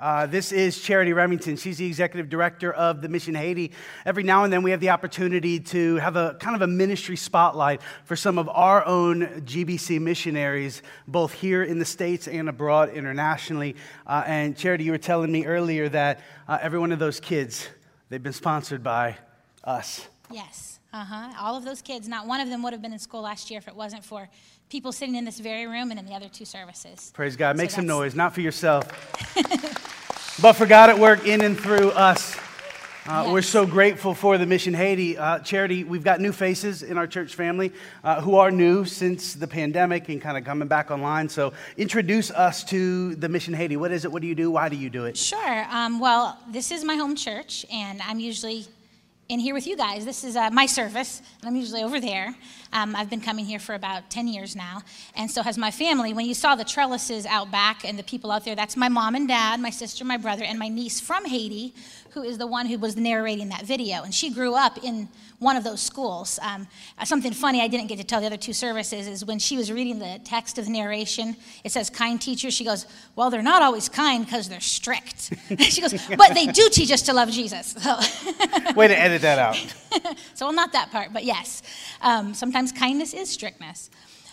Uh, this is Charity Remington. She's the executive director of the Mission Haiti. Every now and then we have the opportunity to have a kind of a ministry spotlight for some of our own GBC missionaries, both here in the States and abroad internationally. Uh, and Charity, you were telling me earlier that uh, every one of those kids, they've been sponsored by us. Yes. Uh huh. All of those kids, not one of them would have been in school last year if it wasn't for people sitting in this very room and in the other two services. Praise God. Make so some noise, not for yourself, but for God at work in and through us. Uh, yes. We're so grateful for the Mission Haiti uh, charity. We've got new faces in our church family uh, who are new since the pandemic and kind of coming back online. So, introduce us to the Mission Haiti. What is it? What do you do? Why do you do it? Sure. Um, well, this is my home church, and I'm usually in here with you guys. This is uh, my service, and I'm usually over there. Um, I've been coming here for about 10 years now, and so has my family. When you saw the trellises out back and the people out there, that's my mom and dad, my sister, my brother, and my niece from Haiti, who is the one who was narrating that video. And she grew up in one of those schools. Um, something funny I didn't get to tell the other two services is when she was reading the text of the narration, it says kind teachers. She goes, Well, they're not always kind because they're strict. she goes, But they do teach us to love Jesus. So Way to edit that out. so, well, not that part, but yes. Um, sometimes kindness is strictness.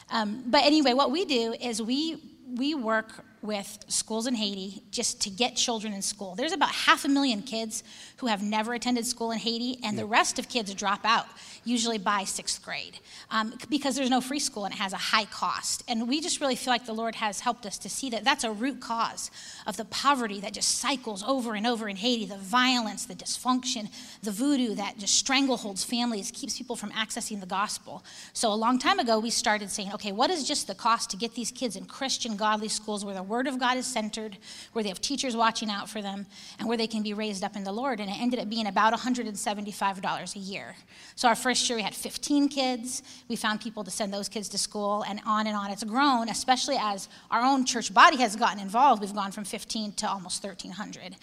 Um, but anyway, what we do is we we work with schools in Haiti just to get children in school. There's about half a million kids who have never attended school in Haiti, and the rest of kids drop out, usually by sixth grade, um, because there's no free school and it has a high cost. And we just really feel like the Lord has helped us to see that that's a root cause of the poverty that just cycles over and over in Haiti the violence, the dysfunction, the voodoo that just strangleholds families, keeps people from accessing the gospel. So a long time ago, we started saying, okay, what is just the cost to get these kids in Christian, godly schools where the Word of God is centered, where they have teachers watching out for them, and where they can be raised up in the Lord? and it ended up being about $175 a year. So our first year we had 15 kids. We found people to send those kids to school, and on and on. It's grown, especially as our own church body has gotten involved. We've gone from 15 to almost 1,300.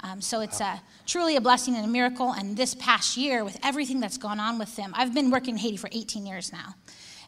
Um, so it's a, truly a blessing and a miracle. And this past year, with everything that's gone on with them, I've been working in Haiti for 18 years now.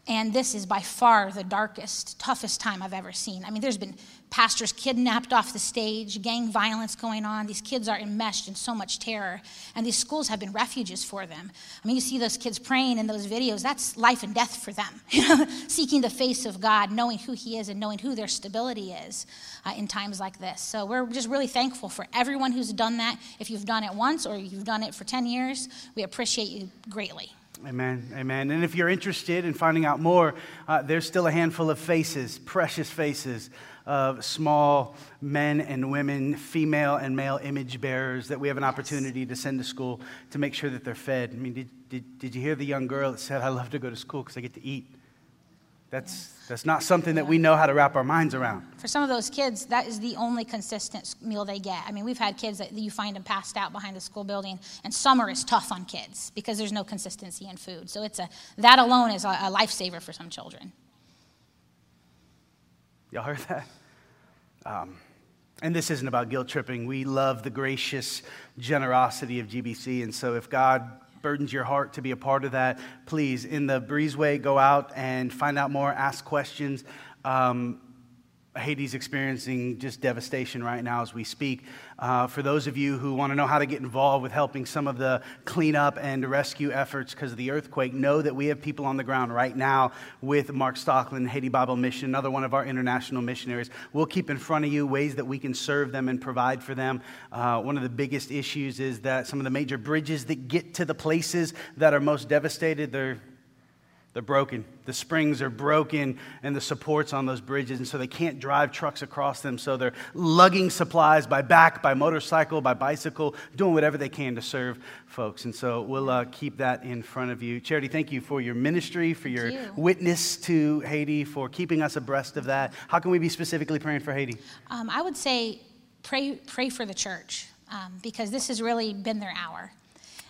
And this is by far the darkest, toughest time I've ever seen. I mean, there's been pastors kidnapped off the stage, gang violence going on. These kids are enmeshed in so much terror. And these schools have been refuges for them. I mean, you see those kids praying in those videos, that's life and death for them. Seeking the face of God, knowing who He is, and knowing who their stability is uh, in times like this. So we're just really thankful for everyone who's done that. If you've done it once or you've done it for 10 years, we appreciate you greatly. Amen. Amen. And if you're interested in finding out more, uh, there's still a handful of faces, precious faces of small men and women, female and male image bearers that we have an opportunity to send to school to make sure that they're fed. I mean, did, did, did you hear the young girl that said, I love to go to school because I get to eat? That's, that's not something that we know how to wrap our minds around. For some of those kids, that is the only consistent meal they get. I mean, we've had kids that you find them passed out behind the school building, and summer is tough on kids because there's no consistency in food. So it's a, that alone is a, a lifesaver for some children. Y'all heard that? Um, and this isn't about guilt tripping. We love the gracious generosity of GBC. And so if God burdens your heart to be a part of that, please, in the breezeway, go out and find out more, ask questions. Um, Haiti's experiencing just devastation right now as we speak. Uh, for those of you who want to know how to get involved with helping some of the cleanup and rescue efforts because of the earthquake, know that we have people on the ground right now with Mark Stockland, Haiti Bible Mission, another one of our international missionaries. We'll keep in front of you ways that we can serve them and provide for them. Uh, one of the biggest issues is that some of the major bridges that get to the places that are most devastated, they're they're broken. The springs are broken and the supports on those bridges, and so they can't drive trucks across them. So they're lugging supplies by back, by motorcycle, by bicycle, doing whatever they can to serve folks. And so we'll uh, keep that in front of you. Charity, thank you for your ministry, for your you. witness to Haiti, for keeping us abreast of that. How can we be specifically praying for Haiti? Um, I would say pray, pray for the church. um, because this has really been their hour.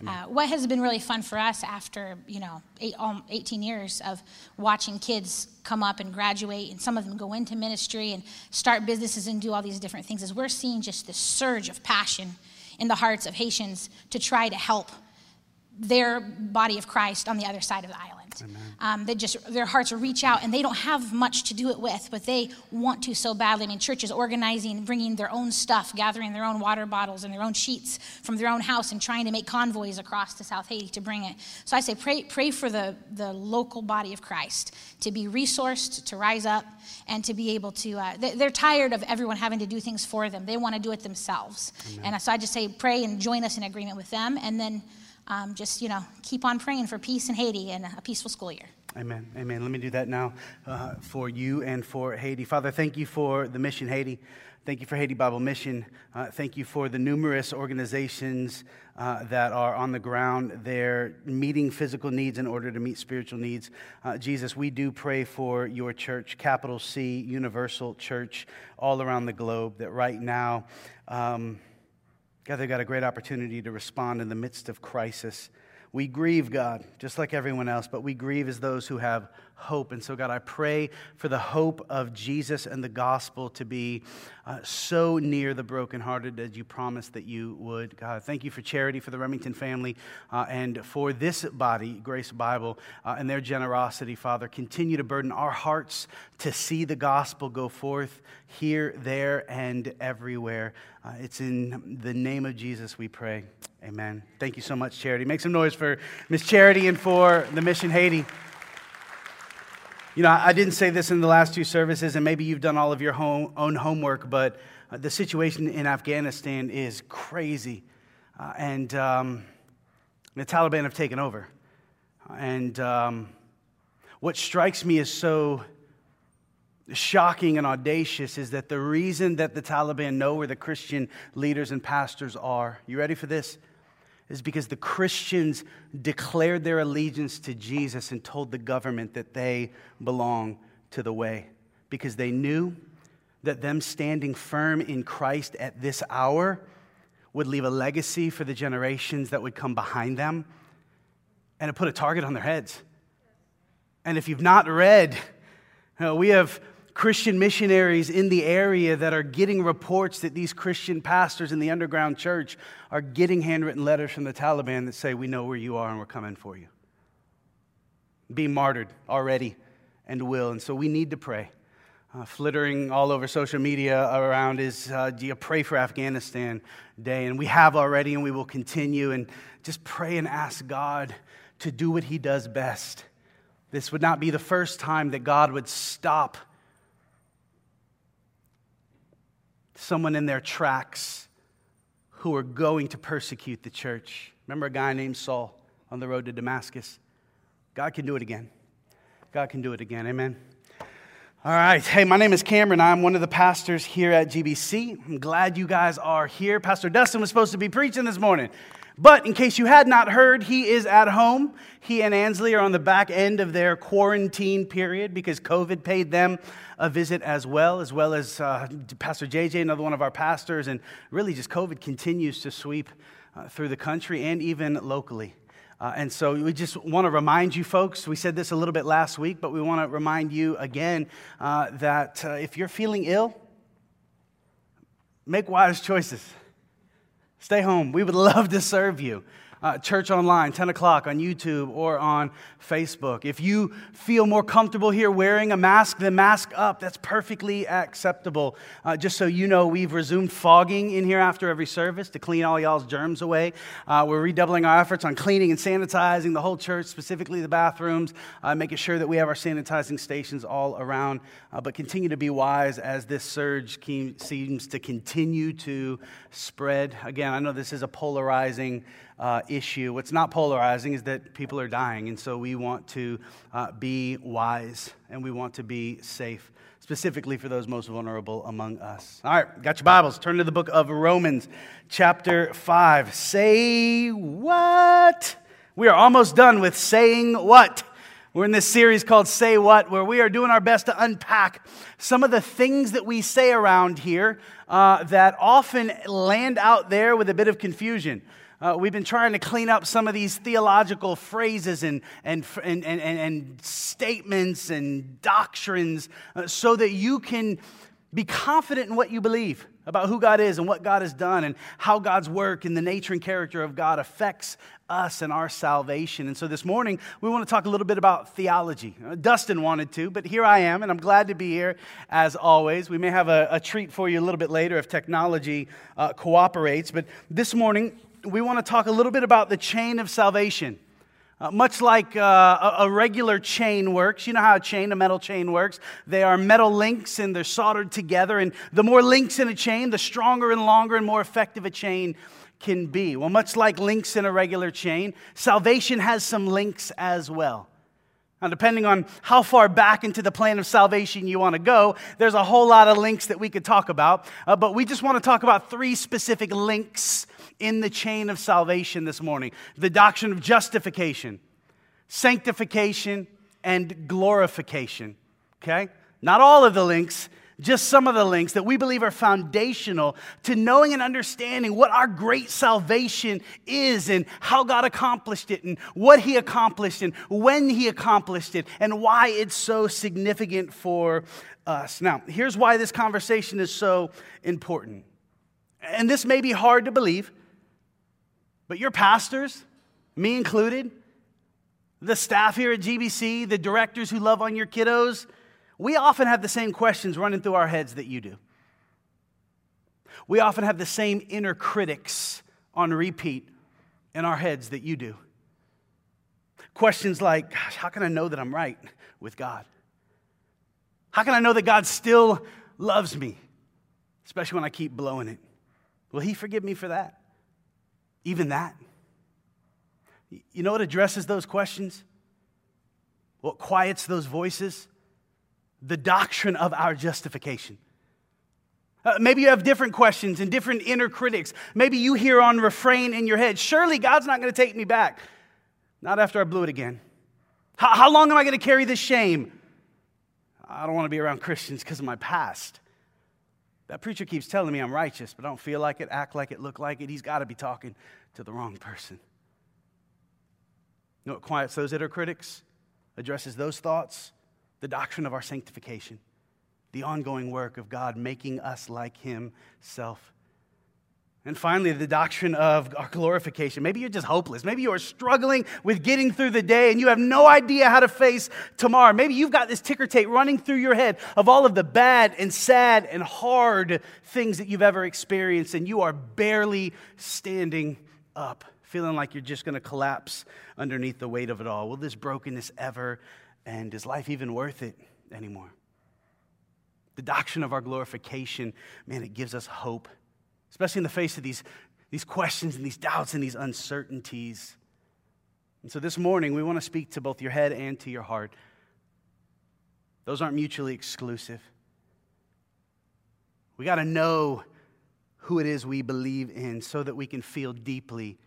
Uh, what has been really fun for us after you know eight, um, 18 years of watching kids come up and graduate and some of them go into ministry and start businesses and do all these different things is we're seeing just this surge of passion in the hearts of haitians to try to help their body of christ on the other side of the island um, they just their hearts reach out and they don't have much to do it with but they want to so badly. I mean churches organizing bringing their own stuff gathering their own water bottles and their own sheets from their own house and trying to make convoys across to south haiti to bring it. So i say pray, pray for the, the local body of christ to be resourced to rise up and to be able to uh, they're tired of everyone having to do things for them. They want to do it themselves. Amen. and so i just say pray and join us in agreement with them and then um, just, you know, keep on praying for peace in Haiti and a peaceful school year. Amen. Amen. Let me do that now uh, for you and for Haiti. Father, thank you for the mission Haiti. Thank you for Haiti Bible Mission. Uh, thank you for the numerous organizations uh, that are on the ground there meeting physical needs in order to meet spiritual needs. Uh, Jesus, we do pray for your church, capital C, universal church, all around the globe, that right now, um, God, they've got a great opportunity to respond in the midst of crisis. We grieve, God, just like everyone else, but we grieve as those who have hope. And so, God, I pray for the hope of Jesus and the gospel to be uh, so near the brokenhearted as you promised that you would. God, thank you for charity for the Remington family uh, and for this body, Grace Bible, uh, and their generosity, Father. Continue to burden our hearts to see the gospel go forth here, there, and everywhere. Uh, it's in the name of Jesus we pray. Amen. Thank you so much, Charity. Make some noise for Miss Charity and for the Mission Haiti. You know, I didn't say this in the last two services, and maybe you've done all of your home, own homework, but uh, the situation in Afghanistan is crazy. Uh, and um, the Taliban have taken over. And um, what strikes me as so shocking and audacious is that the reason that the Taliban know where the Christian leaders and pastors are, you ready for this? Is because the Christians declared their allegiance to Jesus and told the government that they belong to the way because they knew that them standing firm in Christ at this hour would leave a legacy for the generations that would come behind them and it put a target on their heads. And if you've not read, uh, we have Christian missionaries in the area that are getting reports that these Christian pastors in the underground church are getting handwritten letters from the Taliban that say, We know where you are and we're coming for you. Being martyred already and will. And so we need to pray. Uh, flittering all over social media around is uh, do you pray for Afghanistan Day? And we have already, and we will continue. And just pray and ask God to do what He does best. This would not be the first time that God would stop someone in their tracks who are going to persecute the church. Remember a guy named Saul on the road to Damascus? God can do it again. God can do it again. Amen. All right. Hey, my name is Cameron. I'm one of the pastors here at GBC. I'm glad you guys are here. Pastor Dustin was supposed to be preaching this morning. But in case you had not heard, he is at home. He and Ansley are on the back end of their quarantine period because COVID paid them a visit as well, as well as uh, Pastor JJ, another one of our pastors. And really, just COVID continues to sweep uh, through the country and even locally. Uh, and so we just want to remind you folks, we said this a little bit last week, but we want to remind you again uh, that uh, if you're feeling ill, make wise choices. Stay home. We would love to serve you uh, church online, 10 o'clock on YouTube or on Facebook. If you feel more comfortable here wearing a mask, then mask up. That's perfectly acceptable. Uh, just so you know, we've resumed fogging in here after every service to clean all y'all's germs away. Uh, we're redoubling our efforts on cleaning and sanitizing the whole church, specifically the bathrooms, uh, making sure that we have our sanitizing stations all around. Uh, but continue to be wise as this surge seems to continue to spread. Again, I know this is a polarizing uh, issue. What's not polarizing is that people are dying, and so we want to uh, be wise and we want to be safe, specifically for those most vulnerable among us. All right, got your Bibles. Turn to the book of Romans, chapter 5. Say what? We are almost done with saying what? We're in this series called Say What, where we are doing our best to unpack some of the things that we say around here uh, that often land out there with a bit of confusion. Uh, we've been trying to clean up some of these theological phrases and, and, and, and, and statements and doctrines uh, so that you can be confident in what you believe about who God is and what God has done and how God's work and the nature and character of God affects us and our salvation. And so this morning, we want to talk a little bit about theology. Uh, Dustin wanted to, but here I am, and I'm glad to be here as always. We may have a, a treat for you a little bit later if technology uh, cooperates, but this morning, we want to talk a little bit about the chain of salvation. Uh, much like uh, a, regular chain works, you know how a chain, a metal chain works. They are metal links and they're soldered together. And the more links in a chain, the stronger and longer and more effective a chain can be. Well, much like links in a regular chain, salvation has some links as well. Now, depending on how far back into the plan of salvation you want to go, there's a whole lot of links that we could talk about. Uh, but we just want to talk about three specific links in the chain of salvation this morning the doctrine of justification, sanctification, and glorification. Okay? Not all of the links, just some of the links that we believe are foundational to knowing and understanding what our great salvation is and how God accomplished it and what He accomplished and when He accomplished it and why it's so significant for us. Now, here's why this conversation is so important. And this may be hard to believe but your pastors, me included, the staff here at GBC, the directors who love on your kiddos, we often have the same questions running through our heads that you do. We often have the same inner critics on repeat in our heads that you do. Questions like, gosh, how can I know that I'm right with God? How can I know that God still loves me, especially when I keep blowing it? Will He forgive me for that? Even that. You know what addresses those questions? What quiets those voices? The doctrine of our justification. Uh, maybe you have different questions and different inner critics. Maybe you hear on refrain in your head, surely God's not going to take me back. Not after I blew it again. How, how long am I going to carry this shame? I don't want to be around Christians because of my past. That preacher keeps telling me I'm righteous, but I don't feel like it, act like it, look like it. He's got to be talking to the wrong person. You know what quiets those inner critics? Addresses those thoughts? The doctrine of our sanctification, the ongoing work of God making us like Himself. And finally, the doctrine of our glorification. Maybe you're just hopeless. Maybe you are struggling with getting through the day and you have no idea how to face tomorrow. Maybe you've got this ticker tape running through your head of all of the bad and sad and hard things that you've ever experienced, and you are barely standing up, feeling like you're just going to collapse underneath the weight of it all. Will this brokenness ever end? Is life even worth it anymore? The doctrine of our glorification, man, it gives us hope especially in the face of these, these questions and these doubts and these uncertainties. And so this morning, we want to speak to both your head and to your heart. Those aren't mutually exclusive. We got to know who it is we believe in so that we can feel deeply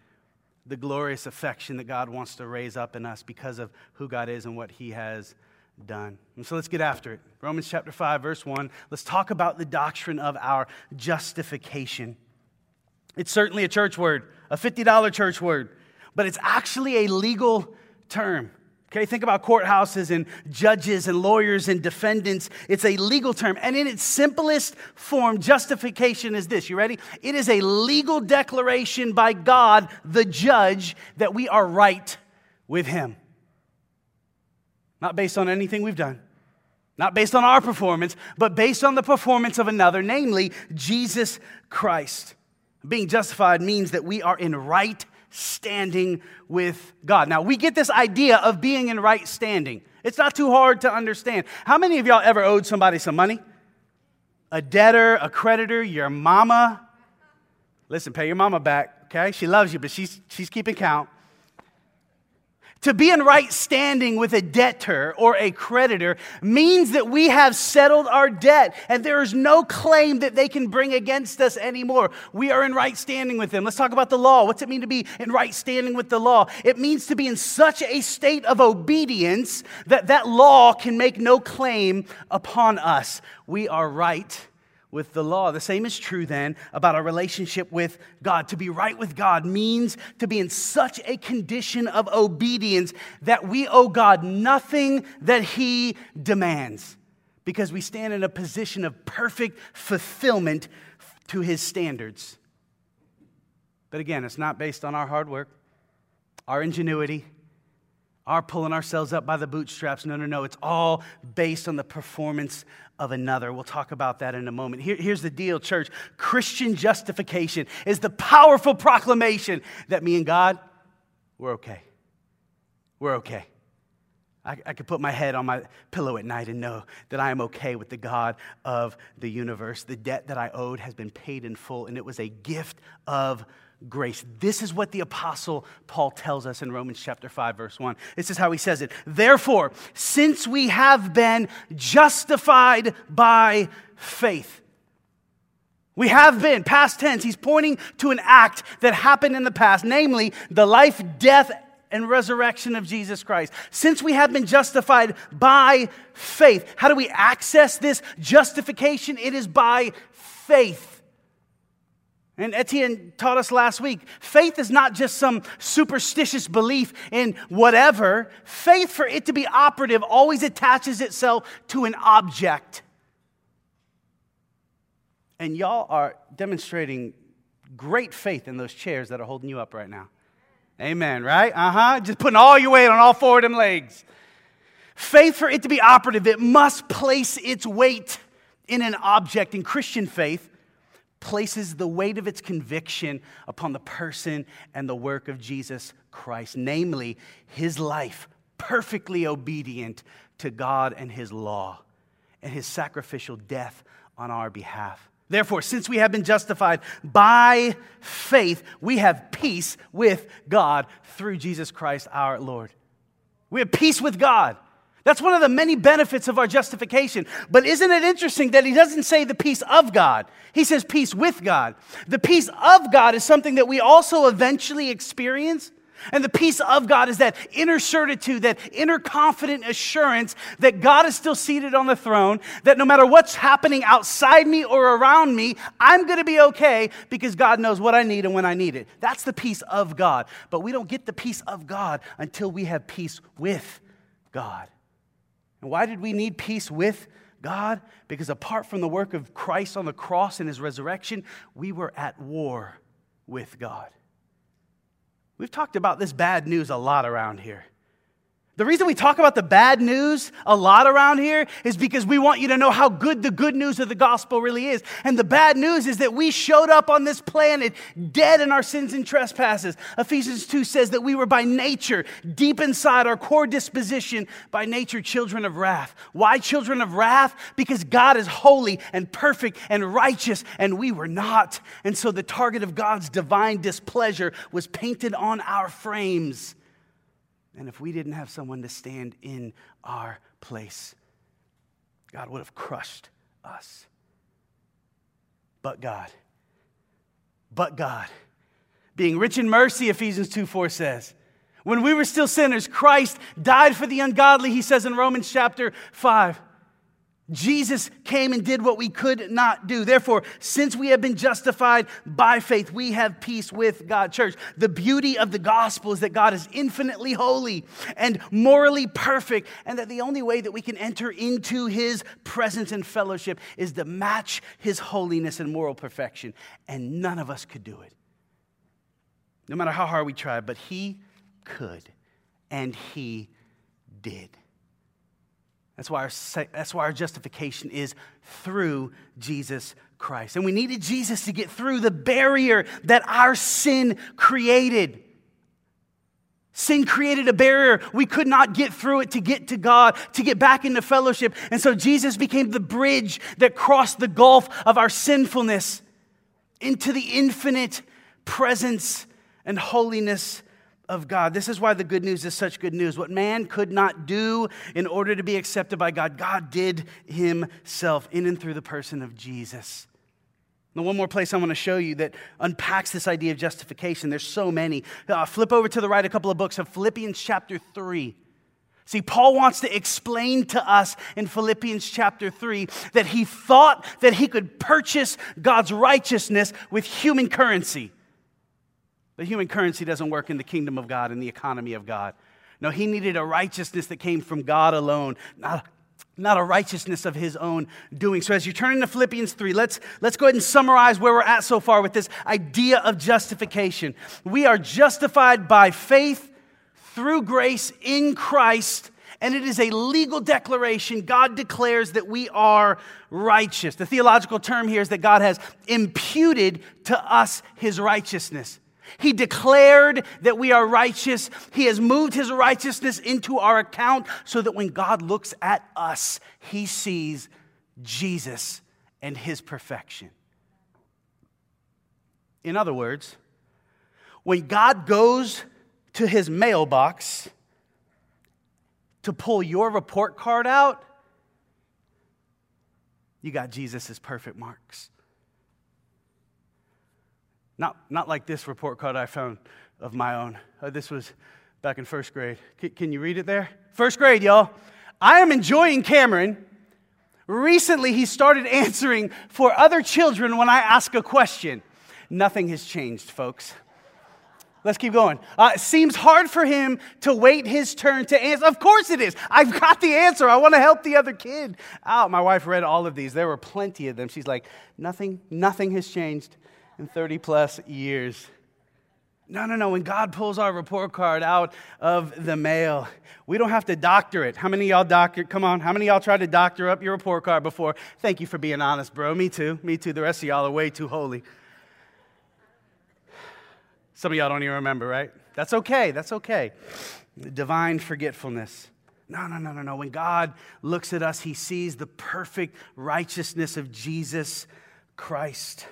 the glorious affection that God wants to raise up in us because of who God is and what He has done. And so let's get after it. Romans chapter 5, verse 1. Let's talk about the doctrine of our justification. It's certainly a church word, a $50 church word, but it's actually a legal term. Okay, think about courthouses and judges and lawyers and defendants. It's a legal term. And in its simplest form, justification is this. You ready? It is a legal declaration by God, the judge, that we are right with Him not based on anything we've done, not based on our performance, but based on the performance of another, namely Jesus Christ. Being justified means that we are in right standing with God. Now, we get this idea of being in right standing. It's not too hard to understand. How many of y'all ever owed somebody some money? A debtor, a creditor, your mama? Listen, pay your mama back, okay? She loves you, but she's, she's keeping count. To be in right standing with a debtor or a creditor means that we have settled our debt and there is no claim that they can bring against us anymore. We are in right standing with them. Let's talk about the law. What's it mean to be in right standing with the law? It means to be in such a state of obedience that that law can make no claim upon us. We are right with the law. The same is true then about our relationship with God. To be right with God means to be in such a condition of obedience that we owe God nothing that He demands because we stand in a position of perfect fulfillment to His standards. But again, it's not based on our hard work, our ingenuity, our pulling ourselves up by the bootstraps. No, no, no. It's all based on the performance of another. We'll talk about that in a moment. Here, here's the deal, church Christian justification is the powerful proclamation that me and God, we're okay. We're okay. I, I could put my head on my pillow at night and know that I am okay with the God of the universe. The debt that I owed has been paid in full, and it was a gift of grace. This is what the apostle Paul tells us in Romans chapter 5 verse 1. This is how he says it. Therefore, since we have been justified by faith, we have been, past tense, he's pointing to an act that happened in the past, namely the life, death, and resurrection of Jesus Christ. Since we have been justified by faith, how do we access this justification? It is by faith. And Etienne taught us last week faith is not just some superstitious belief in whatever. Faith, for it to be operative, always attaches itself to an object. And y'all are demonstrating great faith in those chairs that are holding you up right now. Amen, right? Uh huh. Just putting all your weight on all four of them legs. Faith, for it to be operative, it must place its weight in an object. In Christian faith, places the weight of its conviction upon the person and the work of Jesus Christ, namely his life perfectly obedient to God and his law, and his sacrificial death on our behalf. Therefore, since we have been justified by faith, we have peace with God through Jesus Christ our Lord. We have peace with God. That's one of the many benefits of our justification. But isn't it interesting that he doesn't say the peace of God? He says peace with God. The peace of God is something that we also eventually experience. And the peace of God is that inner certitude, that inner confident assurance that God is still seated on the throne, that no matter what's happening outside me or around me, I'm going to be okay because God knows what I need and when I need it. That's the peace of God. But we don't get the peace of God until we have peace with God. And why did we need peace with God? Because apart from the work of Christ on the cross and his resurrection, we were at war with God. We've talked about this bad news a lot around here. The reason we talk about the bad news a lot around here is because we want you to know how good the good news of the gospel really is. And the bad news is that we showed up on this planet dead in our sins and trespasses. Ephesians 2 says that we were by nature, deep inside our core disposition, by nature children of wrath. Why children of wrath? Because God is holy and perfect and righteous, and we were not. And so the target of God's divine displeasure was painted on our frames and if we didn't have someone to stand in our place, God would have crushed us. But God, but God, being rich in mercy, Ephesians 2 4 says, when we were still sinners, Christ died for the ungodly, he says in Romans chapter 5. Jesus came and did what we could not do. Therefore, since we have been justified by faith, we have peace with God. Church, the beauty of the gospel is that God is infinitely holy and morally perfect, and that the only way that we can enter into his presence and fellowship is to match his holiness and moral perfection. And none of us could do it, no matter how hard we tried, but he could, and he did. That's why, our, that's why our justification is through Jesus Christ. And we needed Jesus to get through the barrier that our sin created. Sin created a barrier. We could not get through it to get to God, to get back into fellowship. And so Jesus became the bridge that crossed the gulf of our sinfulness into the infinite presence and holiness of God. This is why the good news is such good news. What man could not do in order to be accepted by God, God did himself in and through the person of Jesus. Now, one more place I want to show you that unpacks this idea of justification. There's so many. Uh, flip over to the right a couple of books of Philippians chapter 3. See, Paul wants to explain to us in Philippians chapter 3 that he thought that he could purchase God's righteousness with human currency. But human currency doesn't work in the kingdom of God, in the economy of God. No, he needed a righteousness that came from God alone, not, not a righteousness of his own doing. So as you turn into Philippians 3, let's, let's go ahead and summarize where we're at so far with this idea of justification. We are justified by faith through grace in Christ and it is a legal declaration. God declares that we are righteous. The theological term here is that God has imputed to us his righteousness. He declared that we are righteous. He has moved his righteousness into our account so that when God looks at us, he sees Jesus and his perfection. In other words, when God goes to his mailbox to pull your report card out, you got Jesus' perfect marks. Not, not like this report card I found of my own. Uh, this was back in first grade. C- can you read it there? First grade, y'all. I am enjoying Cameron. Recently, he started answering for other children when I ask a question. Nothing has changed, folks. Let's keep going. Uh, seems hard for him to wait his turn to answer. Of course it is. I've got the answer. I want to help the other kid out. My wife read all of these. There were plenty of them. She's like, nothing, nothing has changed in 30 plus years. No, no, no. When God pulls our report card out of the mail, we don't have to doctor it. How many y'all doctor? Come on. How many y'all tried to doctor up your report card before? Thank you for being honest, bro. Me too. Me too. The rest of y'all are way too holy. Some of y'all don't even remember, right? That's okay. That's okay. Divine forgetfulness. No, no, no, no, no. When God looks at us, he sees the perfect righteousness of Jesus Christ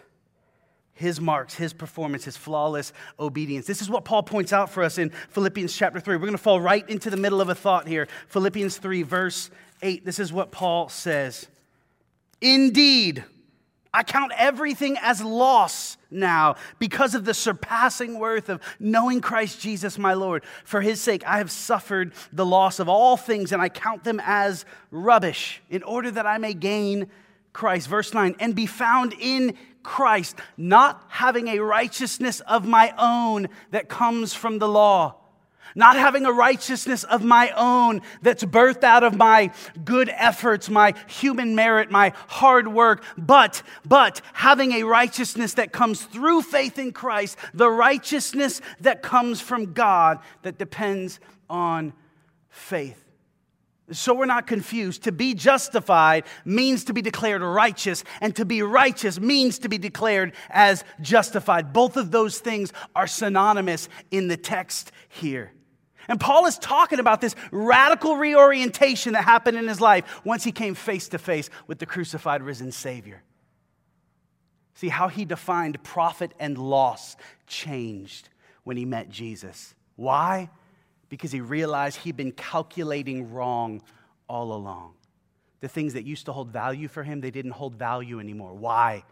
his marks, his performance, his flawless obedience. This is what Paul points out for us in Philippians chapter 3. We're going to fall right into the middle of a thought here. Philippians 3, verse 8. This is what Paul says Indeed, I count everything as loss now because of the surpassing worth of knowing Christ Jesus my Lord. For his sake, I have suffered the loss of all things, and I count them as rubbish in order that I may gain Christ. Verse 9, and be found in Christ, not having a righteousness of my own that comes from the law, not having a righteousness of my own that's birthed out of my good efforts, my human merit, my hard work, but, but having a righteousness that comes through faith in Christ, the righteousness that comes from God that depends on faith. So we're not confused. To be justified means to be declared righteous, and to be righteous means to be declared as justified. Both of those things are synonymous in the text here. And Paul is talking about this radical reorientation that happened in his life once he came face to face with the crucified, risen Savior. See how he defined profit and loss changed when he met Jesus. Why? Because he realized he'd been calculating wrong all along. The things that used to hold value for him, they didn't hold value anymore. Why?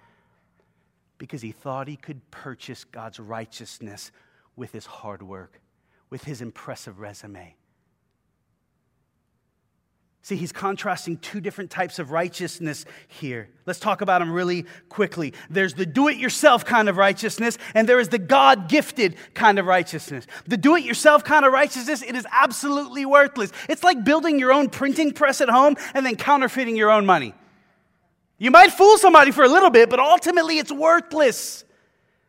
Because he thought he could purchase God's righteousness with his hard work, with his impressive resume. See, he's contrasting two different types of righteousness here. Let's talk about them really quickly. There's the do it yourself kind of righteousness, and there is the God gifted kind of righteousness. The do it yourself kind of righteousness, it is absolutely worthless. It's like building your own printing press at home and then counterfeiting your own money. You might fool somebody for a little bit, but ultimately it's worthless.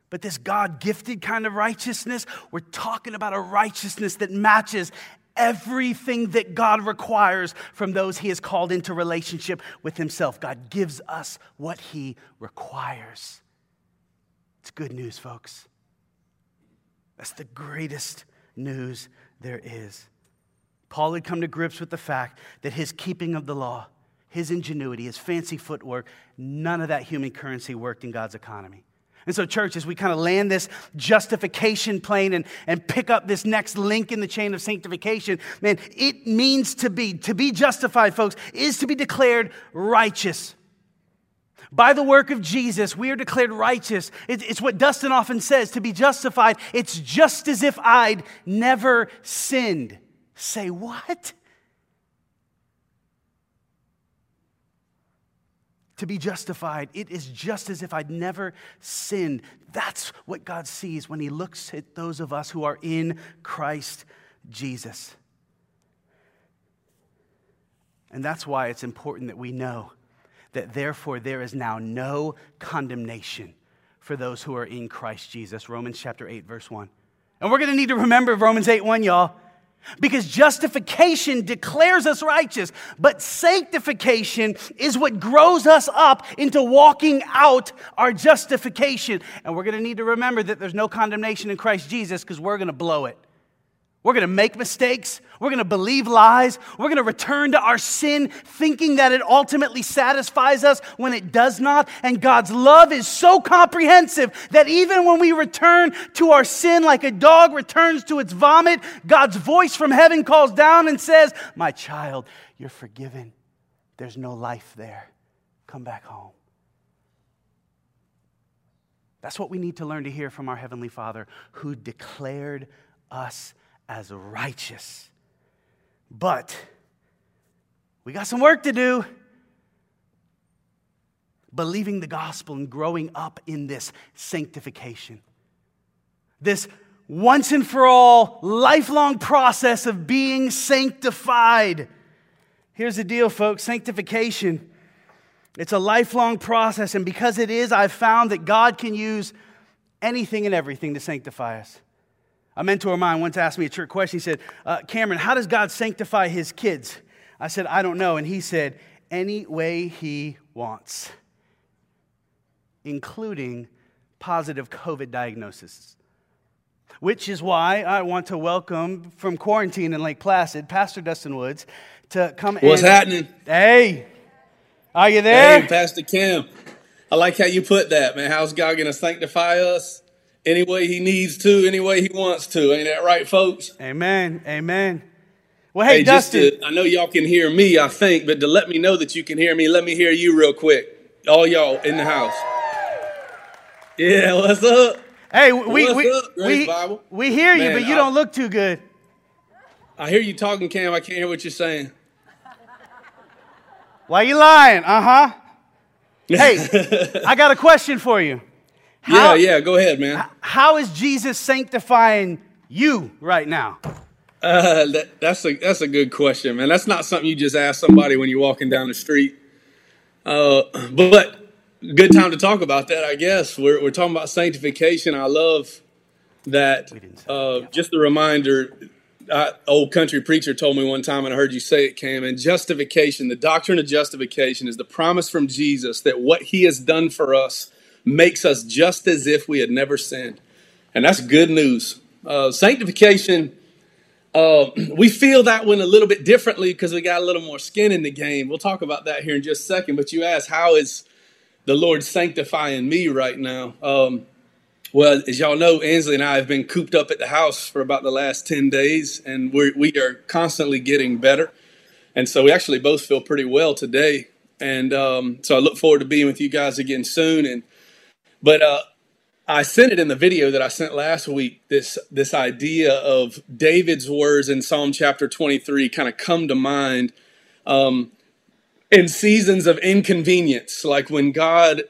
But this God gifted kind of righteousness, we're talking about a righteousness that matches everything that God requires from those he has called into relationship with himself. God gives us what he requires. It's good news, folks. That's the greatest news there is. Paul had come to grips with the fact that his keeping of the law, his ingenuity, his fancy footwork, none of that human currency worked in God's economy. And so, church, as we kind of land this justification plane and, and pick up this next link in the chain of sanctification, man, it means to be, to be justified, folks, is to be declared righteous. By the work of Jesus, we are declared righteous. It's what Dustin often says to be justified, it's just as if I'd never sinned. Say, what? To be justified. It is just as if I'd never sinned. That's what God sees when He looks at those of us who are in Christ Jesus. And that's why it's important that we know that therefore there is now no condemnation for those who are in Christ Jesus. Romans chapter 8, verse 1. And we're going to need to remember Romans 8, 1, y'all. Because justification declares us righteous, but sanctification is what grows us up into walking out our justification. And we're going to need to remember that there's no condemnation in Christ Jesus because we're going to blow it. We're going to make mistakes. We're going to believe lies. We're going to return to our sin thinking that it ultimately satisfies us when it does not. And God's love is so comprehensive that even when we return to our sin like a dog returns to its vomit, God's voice from heaven calls down and says, My child, you're forgiven. There's no life there. Come back home. That's what we need to learn to hear from our Heavenly Father who declared us as righteous. But we got some work to do. Believing the gospel and growing up in this sanctification. This once and for all lifelong process of being sanctified. Here's the deal, folks sanctification. It's a lifelong process, and because it is, I've found that God can use anything and everything to sanctify us. A mentor of mine once asked me a trick question. He said, uh, Cameron, how does God sanctify his kids? I said, I don't know. And he said, any way he wants, including positive COVID diagnosis. Which is why I want to welcome from quarantine in Lake Placid, Pastor Dustin Woods, to come What's happening? Hey, are you there? Hey, Pastor Kim. I like how you put that, man. How's God going to sanctify us? Any way he needs to, any way he wants to. Ain't that right, folks? Amen. Amen. Well, hey, hey Dustin. To, I know y'all can hear me, I think, but to let me know that you can hear me, let me hear you real quick. All y'all in the house. Yeah, what's up? Hey, we what's we up, we, Bible? we hear you, Man, but you I, don't look too good. I hear you talking, Cam. I can't hear what you're saying. Why you lying? Uh huh. Hey, I got a question for you. How, yeah, yeah, go ahead, man. How is Jesus sanctifying you right now? Uh, that, that's a that's a good question, man. That's not something you just ask somebody when you're walking down the street. Uh, but good time to talk about that, I guess. We're we're talking about sanctification. I love that. Uh, just a reminder. I, old country preacher told me one time, and I heard you say it, Cam. And justification, the doctrine of justification, is the promise from Jesus that what He has done for us makes us just as if we had never sinned. And that's good news. Uh, sanctification, uh, we feel that one a little bit differently because we got a little more skin in the game. We'll talk about that here in just a second. But you ask, how is the Lord sanctifying me right now? Um, well, as y'all know, Ansley and I have been cooped up at the house for about the last 10 days, and we're, we are constantly getting better. And so we actually both feel pretty well today. And um, so I look forward to being with you guys again soon. And but uh, I sent it in the video that I sent last week. This this idea of David's words in Psalm chapter 23 kind of come to mind um, in seasons of inconvenience, like when God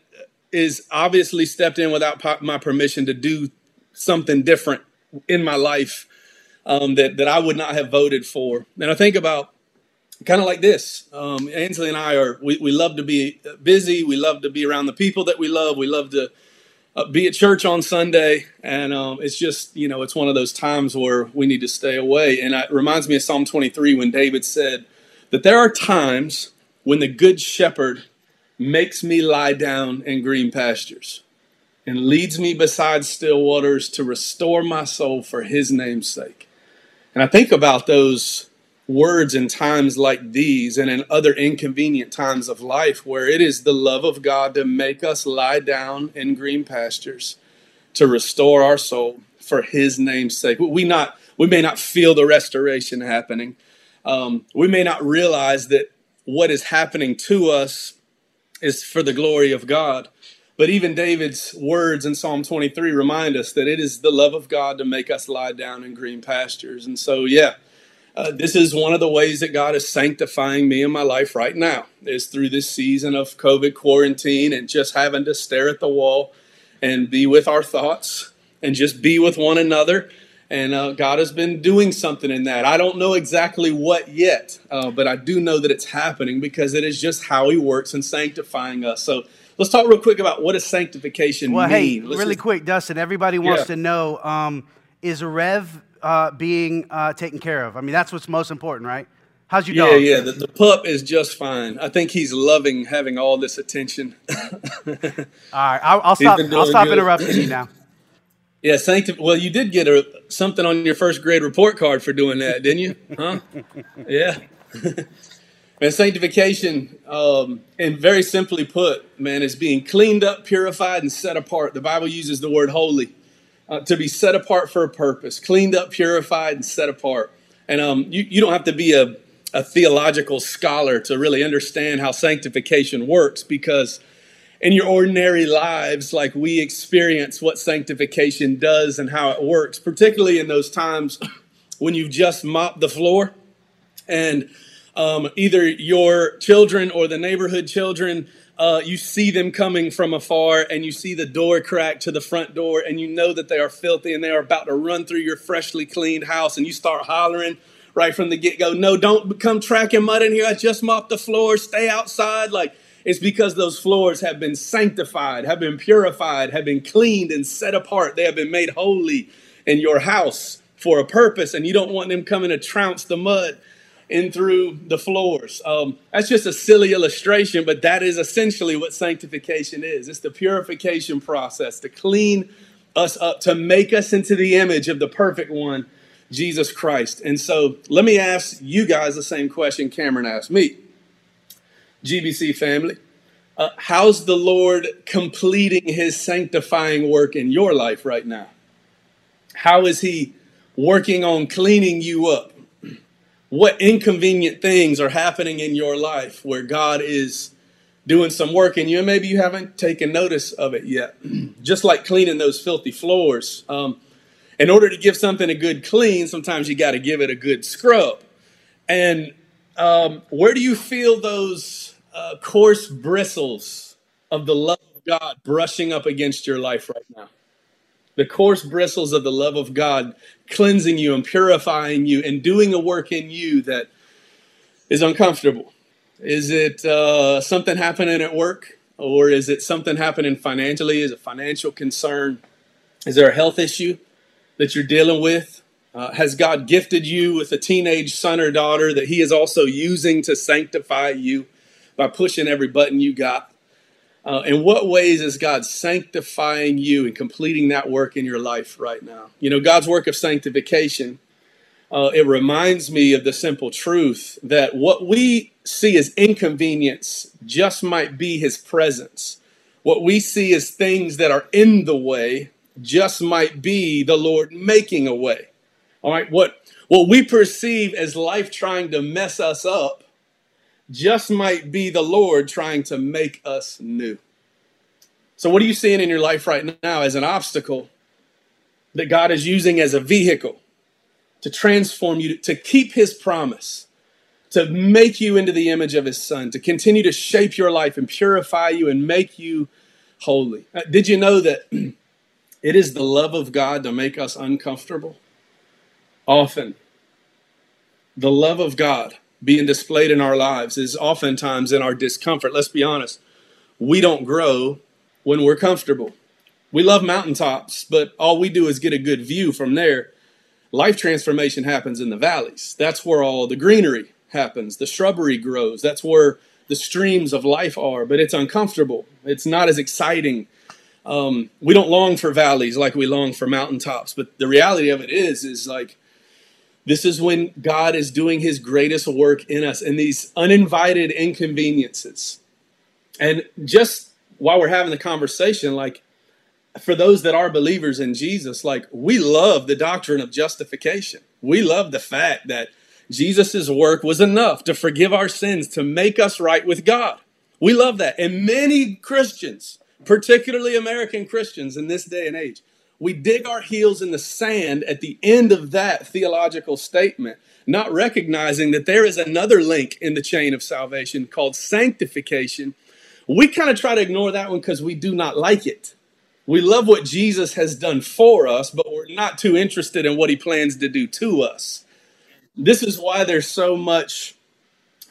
is obviously stepped in without my permission to do something different in my life um, that that I would not have voted for. And I think about kind of like this. Um, Ainsley and I are we, we love to be busy. We love to be around the people that we love. We love to uh, be at church on Sunday, and um, it's just you know it's one of those times where we need to stay away. And it reminds me of Psalm 23 when David said that there are times when the good shepherd makes me lie down in green pastures and leads me beside still waters to restore my soul for his name's sake. And I think about those words in times like these and in other inconvenient times of life where it is the love of God to make us lie down in green pastures, to restore our soul for His name's sake. We not we may not feel the restoration happening. Um, we may not realize that what is happening to us is for the glory of God. But even David's words in Psalm 23 remind us that it is the love of God to make us lie down in green pastures. And so, yeah, uh, this is one of the ways that God is sanctifying me in my life right now, is through this season of COVID quarantine and just having to stare at the wall and be with our thoughts and just be with one another. And uh, God has been doing something in that. I don't know exactly what yet, uh, but I do know that it's happening because it is just how He works in sanctifying us. So, Let's talk real quick about what does sanctification well, mean. Hey, Let's really just, quick, Dustin. Everybody wants Yeah. to know: um, Is Rev uh, being uh, taken care of? I mean, that's what's most important, right? How's your Yeah, dog? yeah. The, the pup is just fine. I think he's loving having all this attention. All right, I'll, I'll stop. I'll stop good. interrupting you now. yeah, sancti- Well, you did get a something on your first grade report card for doing that, didn't you? Huh? Yeah. and sanctification, um, and very simply put, man, is being cleaned up, purified, and set apart. The Bible uses the word holy. Uh, to be set apart for a purpose, cleaned up, purified, and set apart. And um, you, you don't have to be a, a theological scholar to really understand how sanctification works because in your ordinary lives, like we experience what sanctification does and how it works, particularly in those times when you've just mopped the floor and um, either your children or the neighborhood children, uh, you see them coming from afar and you see the door crack to the front door and you know that they are filthy and they are about to run through your freshly cleaned house and you start hollering right from the get go, no, don't come tracking mud in here. I just mopped the floor. Stay outside. Like it's because those floors have been sanctified, have been purified, have been cleaned and set apart. They have been made holy in your house for a purpose and you don't want them coming to trounce the mud in through the floors. Um, that's just a silly illustration, but that is essentially what sanctification is. It's the purification process to clean us up, to make us into the image of the perfect one, Jesus Christ. And so let me ask you guys the same question Cameron asked me. GBC family, uh, how's the Lord completing his sanctifying work in your life right now? How is he working on cleaning you up? What inconvenient things are happening in your life where God is doing some work in you, and maybe you haven't taken notice of it yet. Just like cleaning those filthy floors. Um, in order to give something a good clean, sometimes you got to give it a good scrub. And um, where do you feel those uh, coarse bristles of the love of God brushing up against your life right now? the coarse bristles of the love of God cleansing you and purifying you and doing a work in you that is uncomfortable? Is it uh, something happening at work? Or is it something happening financially? Is it financial concern? Is there a health issue that you're dealing with? Uh, has God gifted you with a teenage son or daughter that He is also using to sanctify you by pushing every button you got? Uh, in what ways is God sanctifying you and completing that work in your life right now? You know, God's work of sanctification, uh, it reminds me of the simple truth that what we see as inconvenience just might be His presence. What we see as things that are in the way just might be the Lord making a way. All right, what, what we perceive as life trying to mess us up just might be the Lord trying to make us new. So, what are you seeing in your life right now as an obstacle that God is using as a vehicle to transform you, to keep His promise, to make you into the image of His Son, to continue to shape your life and purify you and make you holy? Uh, Did you know that it is the love of God to make us uncomfortable? Often, the love of God being displayed in our lives is oftentimes in our discomfort. Let's be honest. We don't grow when we're comfortable. We love mountaintops, but all we do is get a good view from there. Life transformation happens in the valleys. That's where all the greenery happens. The shrubbery grows. That's where the streams of life are, but it's uncomfortable. It's not as exciting. Um, we don't long for valleys like we long for mountaintops, but the reality of it is, is like This is when God is doing his greatest work in us in these uninvited inconveniences. And just while we're having the conversation, like for those that are believers in Jesus, like we love the doctrine of justification. We love the fact that Jesus' work was enough to forgive our sins, to make us right with God. We love that. And many Christians, particularly American Christians in this day and age, we dig our heels in the sand at the end of that theological statement, not recognizing that there is another link in the chain of salvation called sanctification. We kind of try to ignore that one because we do not like it. We love what Jesus has done for us, but we're not too interested in what he plans to do to us. This is why there's so much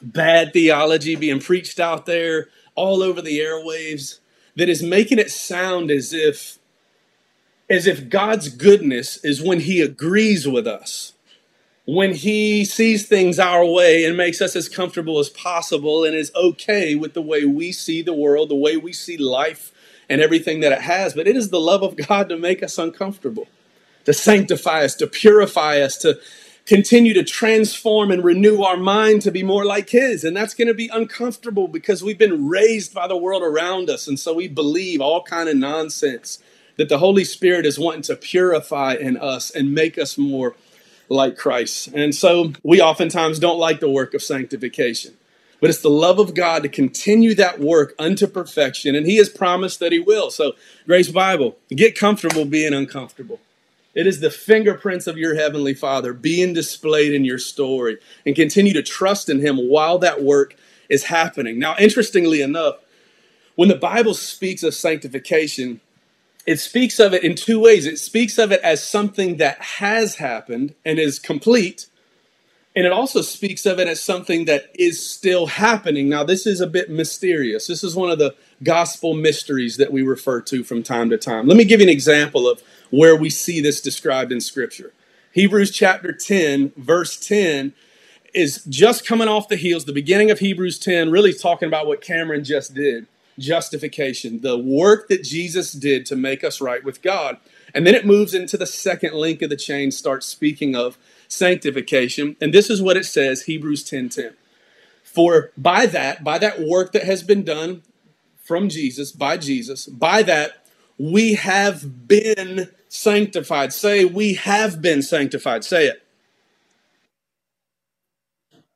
bad theology being preached out there all over the airwaves that is making it sound as if as if God's goodness is when He agrees with us, when He sees things our way and makes us as comfortable as possible and is okay with the way we see the world, the way we see life, and everything that it has. But it is the love of God to make us uncomfortable, to sanctify us, to purify us, to continue to transform and renew our mind to be more like his. And that's going to be uncomfortable because we've been raised by the world around us. And so we believe all kind of nonsense that the Holy Spirit is wanting to purify in us and make us more like Christ. And so we oftentimes don't like the work of sanctification. But it's the love of God to continue that work unto perfection, and He has promised that He will. So, Grace Bible, get comfortable being uncomfortable. It is the fingerprints of your Heavenly Father being displayed in your story, and continue to trust in Him while that work is happening. Now, interestingly enough, when the Bible speaks of sanctification, it speaks of it in two ways. It speaks of it as something that has happened and is complete, and it also speaks of it as something that is still happening. Now, this is a bit mysterious. This is one of the gospel mysteries that we refer to from time to time. Let me give you an example of where we see this described in Scripture. Hebrews chapter 10, verse 10 is just coming off the heels, the beginning of Hebrews 10, really talking about what Cameron just did justification, the work that Jesus did to make us right with God. And then it moves into the second link of the chain, starts speaking of sanctification. And this is what it says, Hebrews 10:10. 10, 10. For by that, by that work that has been done from Jesus, by Jesus, by that we have been sanctified. Say, we have been sanctified. Say it.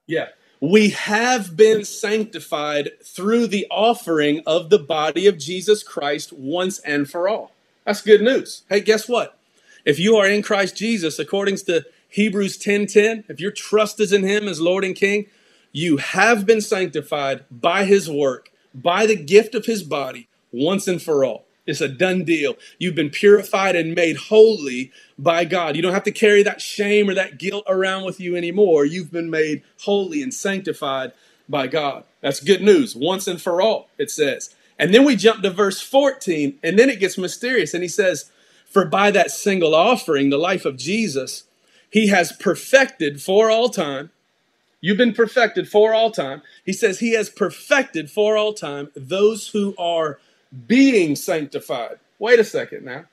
Yeah we have been sanctified through the offering of the body of Jesus Christ once and for all. That's good news. Hey, guess what? If you are in Christ Jesus, according to Hebrews 10:10, if your trust is in him as Lord and King, you have been sanctified by his work, by the gift of his body, once and for all. It's a done deal. You've been purified and made holy by God. You don't have to carry that shame or that guilt around with you anymore. You've been made holy and sanctified by God. That's good news, once and for all, it says. And then we jump to verse 14, and then it gets mysterious. And he says, For by that single offering, the life of Jesus, he has perfected for all time. You've been perfected for all time. He says, He has perfected for all time those who are being sanctified. Wait a second now.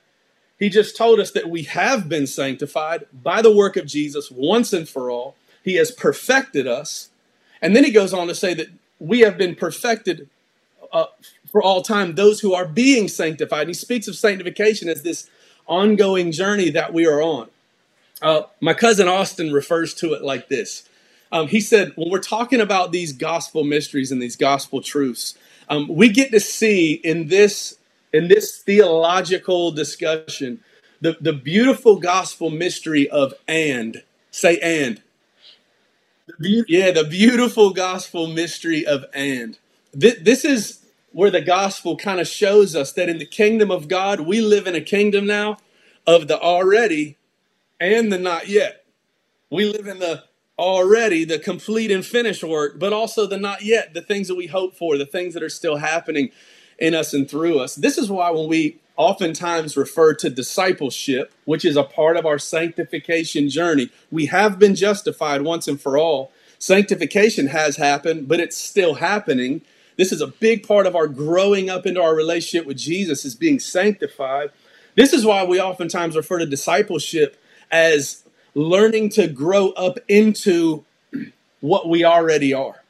He just told us that we have been sanctified by the work of Jesus once and for all. He has perfected us. And then he goes on to say that we have been perfected uh, for all time, those who are being sanctified. He speaks of sanctification as this ongoing journey that we are on. Uh, my cousin Austin refers to it like this. Um, he said, when we're talking about these gospel mysteries and these gospel truths, um, we get to see in this in this theological discussion the, the beautiful gospel mystery of and. Say and. The be- yeah the beautiful gospel mystery of and. Th- this is where the gospel kind of shows us that in the kingdom of god we live in a kingdom now of the already and the not yet. We live in the already the complete and finished work, but also the not yet, the things that we hope for, the things that are still happening in us and through us. This is why when we oftentimes refer to discipleship, which is a part of our sanctification journey, we have been justified once and for all. Sanctification has happened, but it's still happening. This is a big part of our growing up into our relationship with Jesus is being sanctified. This is why we oftentimes refer to discipleship as learning to grow up into what we already are,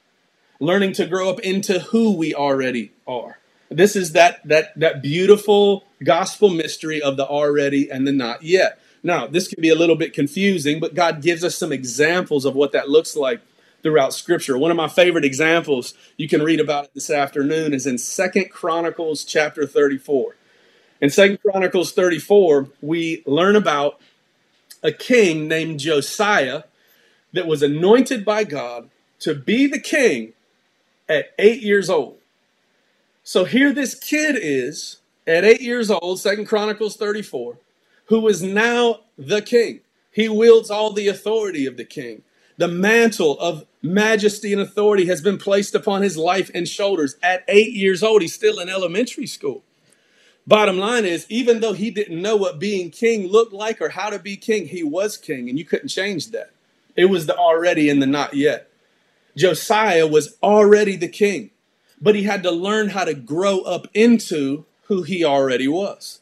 learning to grow up into who we already are. This is that that that beautiful gospel mystery of the already and the not yet. Now, this can be a little bit confusing, but God gives us some examples of what that looks like throughout scripture. One of my favorite examples you can read about it this afternoon is in Second Chronicles chapter 34. In Second Chronicles 34, we learn about a king named Josiah that was anointed by God to be the king at 8 years old. So here this kid is at 8 years old, Second Chronicles 34, who is now the king. He wields all the authority of the king. The mantle of majesty and authority has been placed upon his life and shoulders. At eight years old, he's still in elementary school. Bottom line is, even though he didn't know what being king looked like or how to be king, he was king, and you couldn't change that. It was the already and the not yet. Josiah was already the king, but he had to learn how to grow up into who he already was.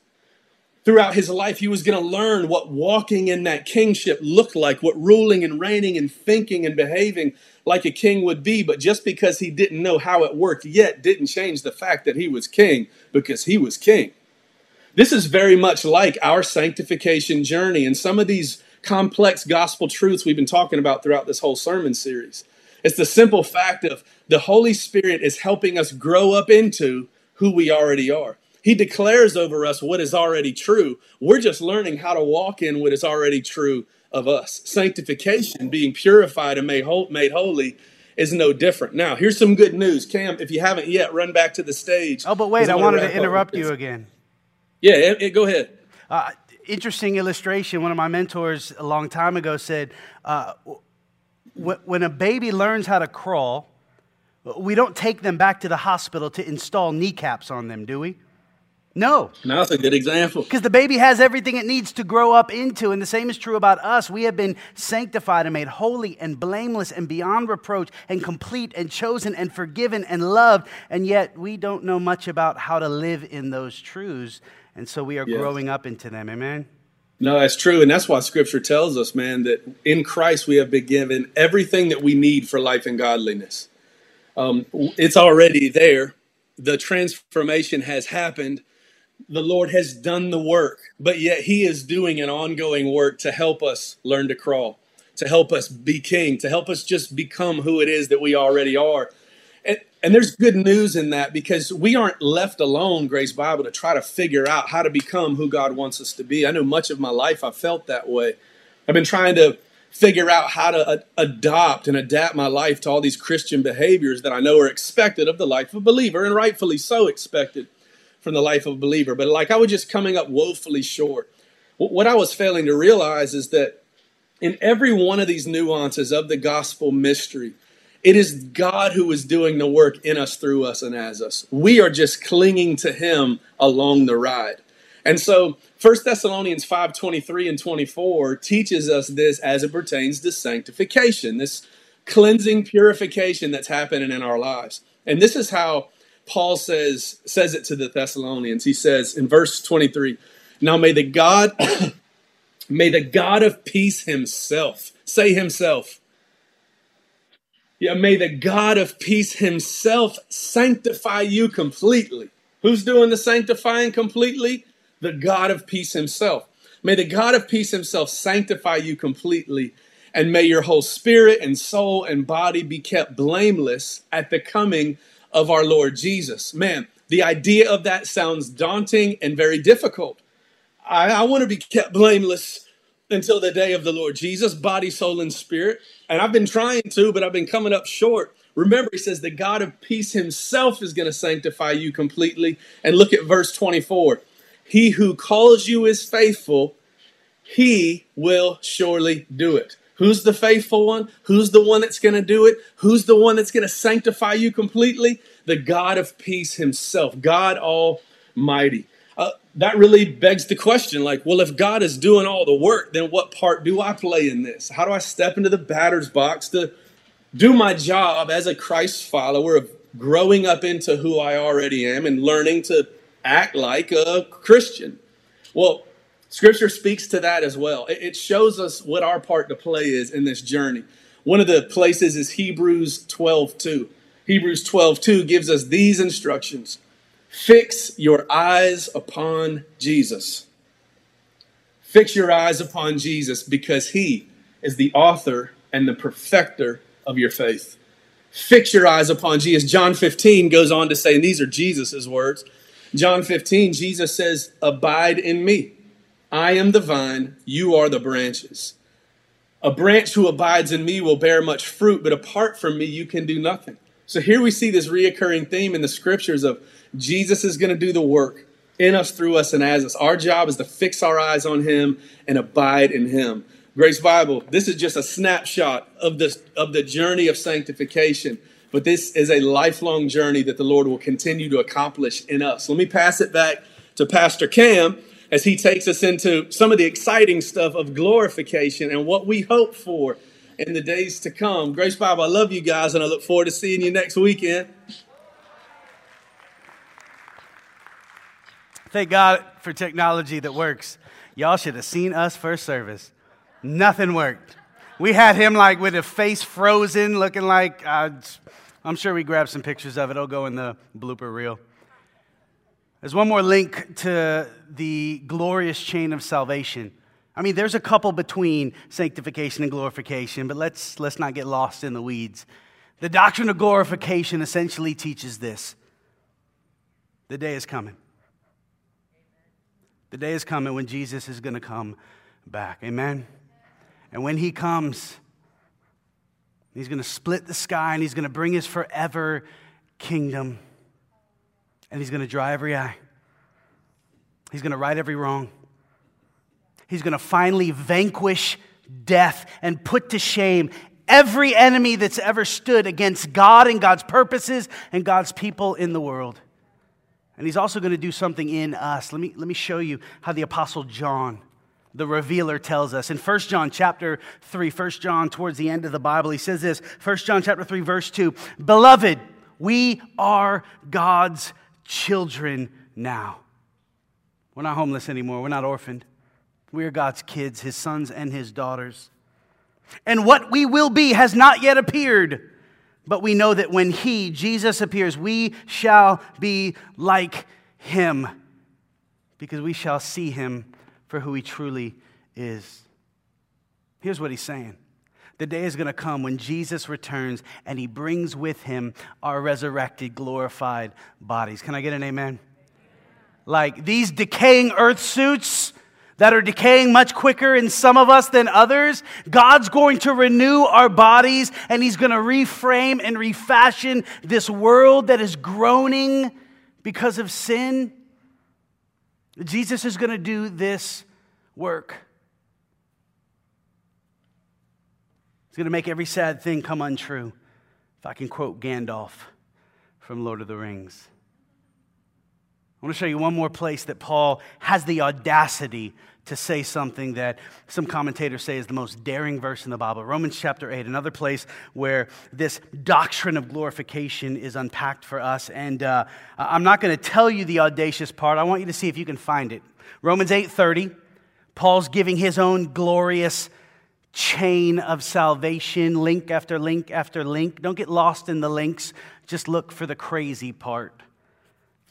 Throughout his life, he was going to learn what walking in that kingship looked like, what ruling and reigning and thinking and behaving like a king would be. But just because he didn't know how it worked yet didn't change the fact that he was king because he was king. This is very much like our sanctification journey and some of these complex gospel truths we've been talking about throughout this whole sermon series. It's the simple fact of the Holy Spirit is helping us grow up into who we already are. He declares over us what is already true. We're just learning how to walk in what is already true of us. Sanctification, being purified and made, holy, is no different. Now, here's some good news. Cam, if you haven't yet, run back to the stage. Oh, but wait, I wanted to interrupt you again. Yeah, it, it, go ahead. Uh, interesting illustration. One of my mentors a long time ago said, uh, when a baby learns how to crawl, we don't take them back to the hospital to install kneecaps on them, do we? No. No, that's a good example. Because the baby has everything it needs to grow up into. And the same is true about us. We have been sanctified and made holy and blameless and beyond reproach and complete and chosen and forgiven and loved. And yet we don't know much about how to live in those truths. And so we are yes. growing up into them. Amen. No, that's true. And that's why scripture tells us, man, that in Christ we have been given everything that we need for life and godliness. Um, it's already there. The transformation has happened the Lord has done the work, but yet He is doing an ongoing work to help us learn to crawl, to help us be king, to help us just become who it is that we already are. And, and there's good news in that because we aren't left alone, Grace Bible, to try to figure out how to become who God wants us to be. I know much of my life I felt that way. I've been trying to figure out how to adopt and adapt my life to all these Christian behaviors that I know are expected of the life of a believer, and rightfully so expected from the life of a believer. But like I was just coming up woefully short. What I was failing to realize is that in every one of these nuances of the gospel mystery, it is God who is doing the work in us, through us, and as us. We are just clinging to Him along the ride. And so 1 Thessalonians 5 23 and 24 teaches us this as it pertains to sanctification, this cleansing purification that's happening in our lives. And this is how Paul says says it to the Thessalonians. He says in verse 23, "Now may the God may the God of peace himself say himself yeah, may the God of peace himself sanctify you completely. Who's doing the sanctifying completely? The God of peace himself. May the God of peace himself sanctify you completely, and may your whole spirit and soul and body be kept blameless at the coming of our Lord Jesus. Man, the idea of that sounds daunting and very difficult. I, I want to be kept blameless until the day of the Lord Jesus, body, soul, and spirit. And I've been trying to, but I've been coming up short. Remember, he says the God of peace himself is going to sanctify you completely. And look at verse 24. He who calls you is faithful, he will surely do it. Who's the faithful one? Who's the one that's going to do it? Who's the one that's going to sanctify you completely? The God of peace himself, God Almighty. Uh, that really begs the question like, well, if God is doing all the work, then what part do I play in this? How do I step into the batter's box to do my job as a Christ follower of growing up into who I already am and learning to act like a Christian? Well, Scripture speaks to that as well. It shows us what our part to play is in this journey. One of the places is Hebrews 12 2. Hebrews 12 2 gives us these instructions Fix your eyes upon Jesus. Fix your eyes upon Jesus because he is the author and the perfecter of your faith. Fix your eyes upon Jesus. John 15 goes on to say, and these are Jesus' words. John 15, Jesus says, Abide in me. I am the vine, you are the branches. A branch who abides in me will bear much fruit, but apart from me, you can do nothing. So here we see this reoccurring theme in the scriptures of Jesus is going to do the work in us, through us, and as us. Our job is to fix our eyes on Him and abide in Him. Grace Bible, this is just a snapshot of, this, of the journey of sanctification, but this is a lifelong journey that the Lord will continue to accomplish in us. Let me pass it back to Pastor Cam as he takes us into some of the exciting stuff of glorification and what we hope for in the days to come. Grace Bible, I love you guys, and I look forward to seeing you next weekend. Thank God for technology that works. Y'all should have seen us first service. Nothing worked. We had him like with his face frozen, looking like uh, I'm sure we grabbed some pictures of it. It'll go in the blooper reel. There's one more link to the glorious chain of salvation. I mean, there's a couple between sanctification and glorification, but let's, let's not get lost in the weeds. The doctrine of glorification essentially teaches this the day is coming. The day is coming when Jesus is going to come back. Amen? And when he comes, he's going to split the sky and he's going to bring his forever kingdom. And he's going to dry every eye. He's going to right every wrong. He's going to finally vanquish death and put to shame every enemy that's ever stood against God and God's purposes and God's people in the world. And he's also going to do something in us. Let me, let me show you how the Apostle John, the revealer, tells us. In 1 John chapter 3, 1 John towards the end of the Bible, he says this 1 John chapter 3, verse 2 Beloved, we are God's children now. We're not homeless anymore, we're not orphaned. We are God's kids, his sons and his daughters. And what we will be has not yet appeared. But we know that when he, Jesus, appears, we shall be like him because we shall see him for who he truly is. Here's what he's saying the day is going to come when Jesus returns and he brings with him our resurrected, glorified bodies. Can I get an amen? Like these decaying earth suits that are decaying much quicker in some of us than others. God's going to renew our bodies and He's going to reframe and refashion this world that is groaning because of sin. Jesus is going to do this work. He's going to make every sad thing come untrue. If I can quote Gandalf from Lord of the Rings. I want to show you one more place that Paul has the audacity to say something that some commentators say is the most daring verse in the Bible. Romans chapter 8, another place where this doctrine of glorification is unpacked for us. And uh, I'm not going to tell you the audacious part. I want you to see if you can find it. Romans 8:30, Paul's giving his own glorious chain of salvation, link after link after link. Don't get lost in the links. Just look for the crazy part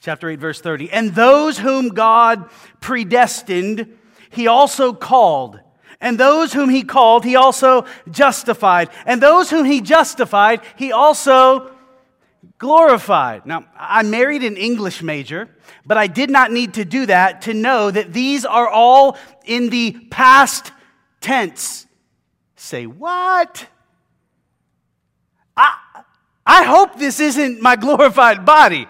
chapter 8, verse 30. And those whom God predestined, he also called. And those whom he called, he also justified. And those whom he justified, he also glorified. Now, I married an English major, but I did not need to do that to know that these are all in the past tense. Say, what? I, I hope this isn't my glorified body.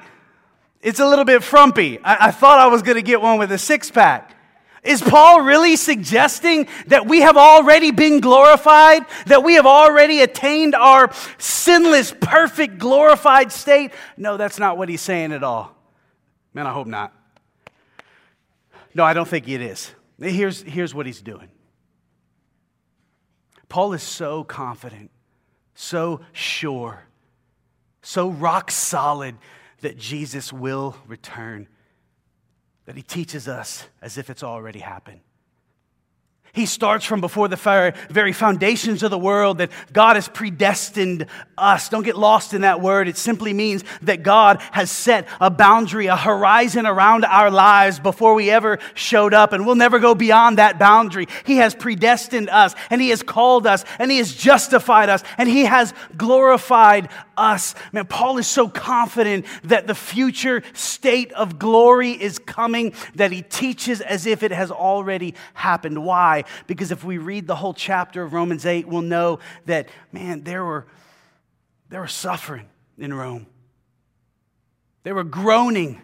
It's a little bit frumpy. I, I thought I was going to get one with a six pack. Is Paul really suggesting that we have already been glorified? That we have already attained our sinless, perfect, glorified state? No, that's not what he's saying at all. Man, I hope not. No, I don't think it is. Here's, here's what he's doing Paul is so confident, so sure, so rock solid that Jesus will return, that he teaches us as if it's already happened. He starts from before the very foundations of the world that God has predestined us. Don't get lost in that word. It simply means that God has set a boundary, a horizon around our lives before we ever showed up, and we'll never go beyond that boundary. He has predestined us, and He has called us, and He has justified us, and He has glorified us. Man, Paul is so confident that the future state of glory is coming that he teaches as if it has already happened. Why? Because if we read the whole chapter of Romans 8, we'll know that, man, there were, there were suffering in Rome. They were groaning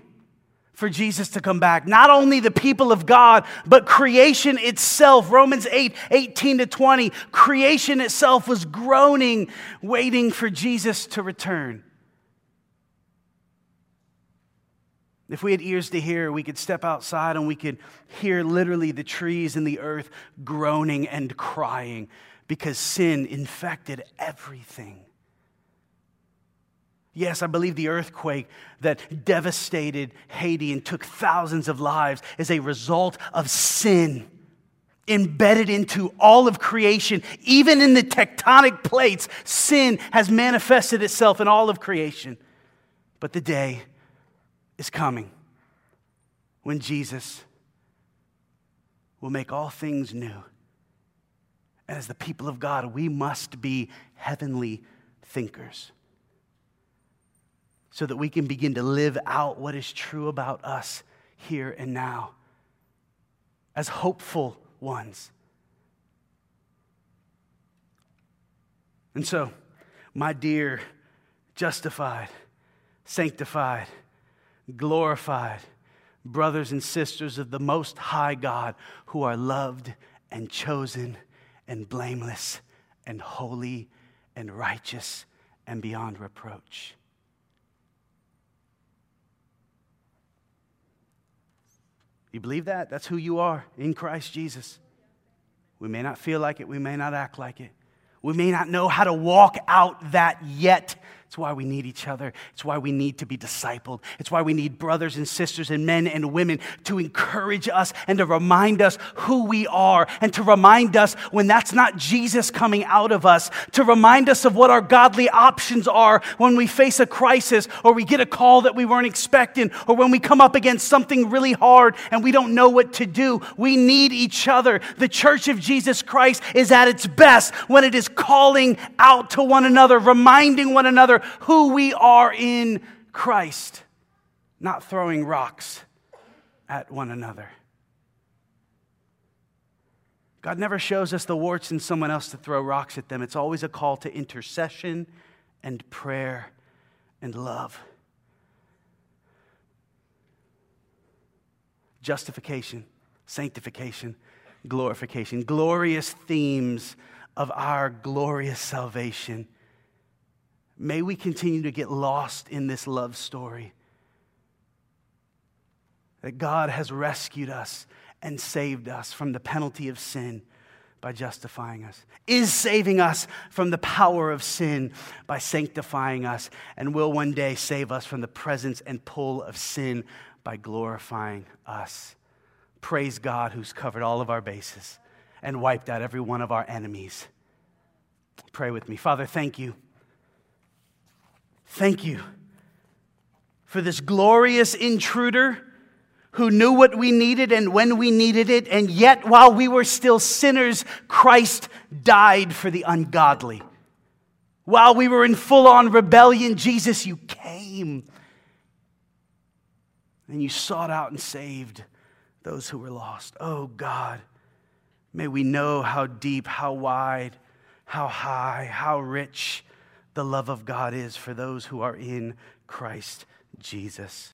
for Jesus to come back. Not only the people of God, but creation itself. Romans 8 18 to 20. Creation itself was groaning, waiting for Jesus to return. If we had ears to hear, we could step outside and we could hear literally the trees and the earth groaning and crying because sin infected everything. Yes, I believe the earthquake that devastated Haiti and took thousands of lives is a result of sin embedded into all of creation. Even in the tectonic plates, sin has manifested itself in all of creation. But the day is coming when Jesus will make all things new. And as the people of God, we must be heavenly thinkers so that we can begin to live out what is true about us here and now as hopeful ones. And so, my dear, justified, sanctified, glorified brothers and sisters of the Most High God who are loved and chosen and blameless and holy and righteous and beyond reproach. You believe that? That's who you are in Christ Jesus. We may not feel like it, we may not act like it. We may not know how to walk out that yet, it's why we need each other. It's why we need to be discipled. It's why we need brothers and sisters and men and women to encourage us and to remind us who we are and to remind us when that's not Jesus coming out of us, to remind us of what our godly options are when we face a crisis or we get a call that we weren't expecting or when we come up against something really hard and we don't know what to do. We need each other. The church of Jesus Christ is at its best when it is calling out to one another, reminding one another who we are in Christ, not throwing rocks at one another. God never shows us the warts in someone else to throw rocks at them. It's always a call to intercession and prayer and love. Justification, sanctification, glorification, glorious themes of our glorious salvation May we continue to get lost in this love story. That God has rescued us and saved us from the penalty of sin by justifying us, is saving us from the power of sin by sanctifying us, and will one day save us from the presence and pull of sin by glorifying us. Praise God who's covered all of our bases and wiped out every one of our enemies. Pray with me. Father, thank you Thank you for this glorious intruder who knew what we needed and when we needed it, and yet while we were still sinners, Christ died for the ungodly. While we were in full on rebellion, Jesus, you came and you sought out and saved those who were lost. Oh God, may we know how deep, how wide, how high, how rich the love of God is for those who are in Christ Jesus.